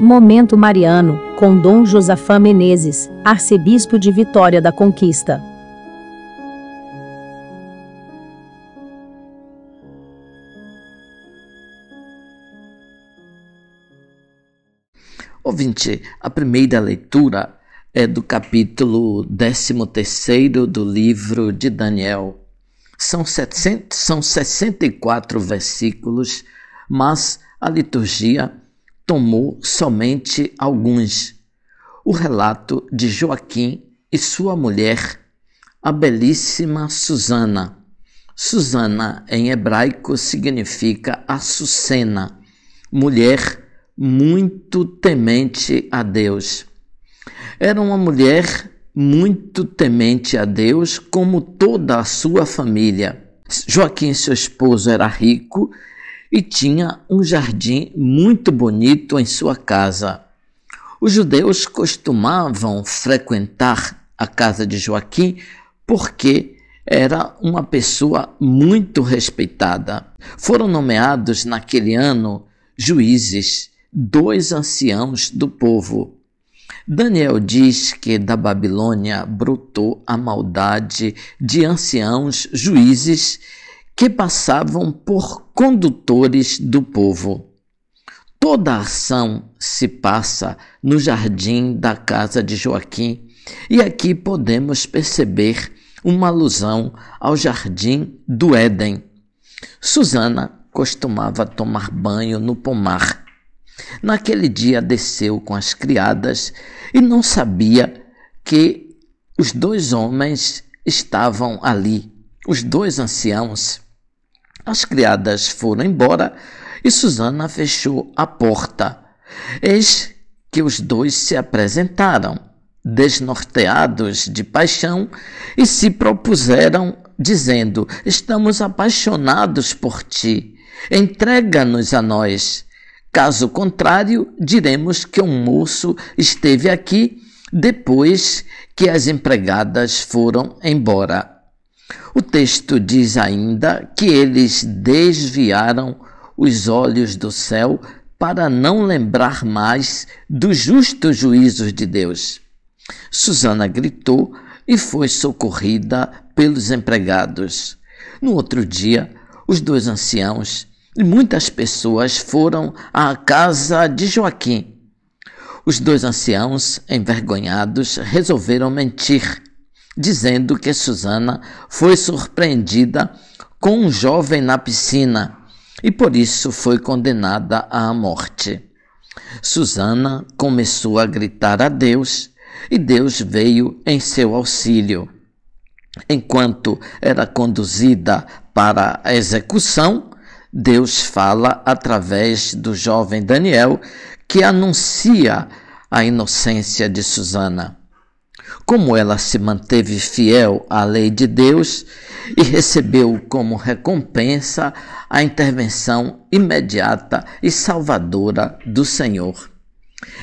Momento Mariano, com Dom Josafá Menezes, arcebispo de Vitória da Conquista. Ouvinte, a primeira leitura é do capítulo 13 do livro de Daniel. São, 700, são 64 versículos, mas a liturgia tomou somente alguns. O relato de Joaquim e sua mulher, a belíssima Susana. Susana em hebraico significa Açucena, mulher muito temente a Deus. Era uma mulher muito temente a Deus, como toda a sua família. Joaquim, seu esposo, era rico e tinha um jardim muito bonito em sua casa. Os judeus costumavam frequentar a casa de Joaquim porque era uma pessoa muito respeitada. Foram nomeados naquele ano juízes, dois anciãos do povo. Daniel diz que da Babilônia brotou a maldade de anciãos juízes que passavam por condutores do povo. Toda a ação se passa no jardim da casa de Joaquim, e aqui podemos perceber uma alusão ao jardim do Éden. Susana costumava tomar banho no pomar. Naquele dia desceu com as criadas e não sabia que os dois homens estavam ali, os dois anciãos. As criadas foram embora e Susana fechou a porta. Eis que os dois se apresentaram, desnorteados de paixão, e se propuseram, dizendo: Estamos apaixonados por ti, entrega-nos a nós. Caso contrário, diremos que um moço esteve aqui depois que as empregadas foram embora. O texto diz ainda que eles desviaram os olhos do céu para não lembrar mais dos justos juízos de Deus. Susana gritou e foi socorrida pelos empregados. No outro dia, os dois anciãos e muitas pessoas foram à casa de Joaquim. Os dois anciãos, envergonhados, resolveram mentir dizendo que Susana foi surpreendida com um jovem na piscina e por isso foi condenada à morte. Susana começou a gritar a Deus e Deus veio em seu auxílio. Enquanto era conduzida para a execução, Deus fala através do jovem Daniel, que anuncia a inocência de Susana como ela se manteve fiel à lei de Deus e recebeu como recompensa a intervenção imediata e salvadora do Senhor.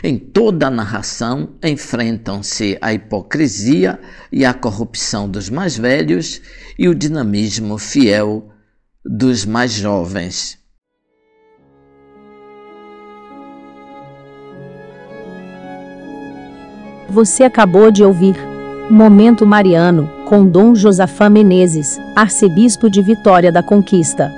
Em toda a narração enfrentam-se a hipocrisia e a corrupção dos mais velhos e o dinamismo fiel dos mais jovens. Você acabou de ouvir Momento Mariano, com Dom Josafá Menezes, arcebispo de Vitória da Conquista.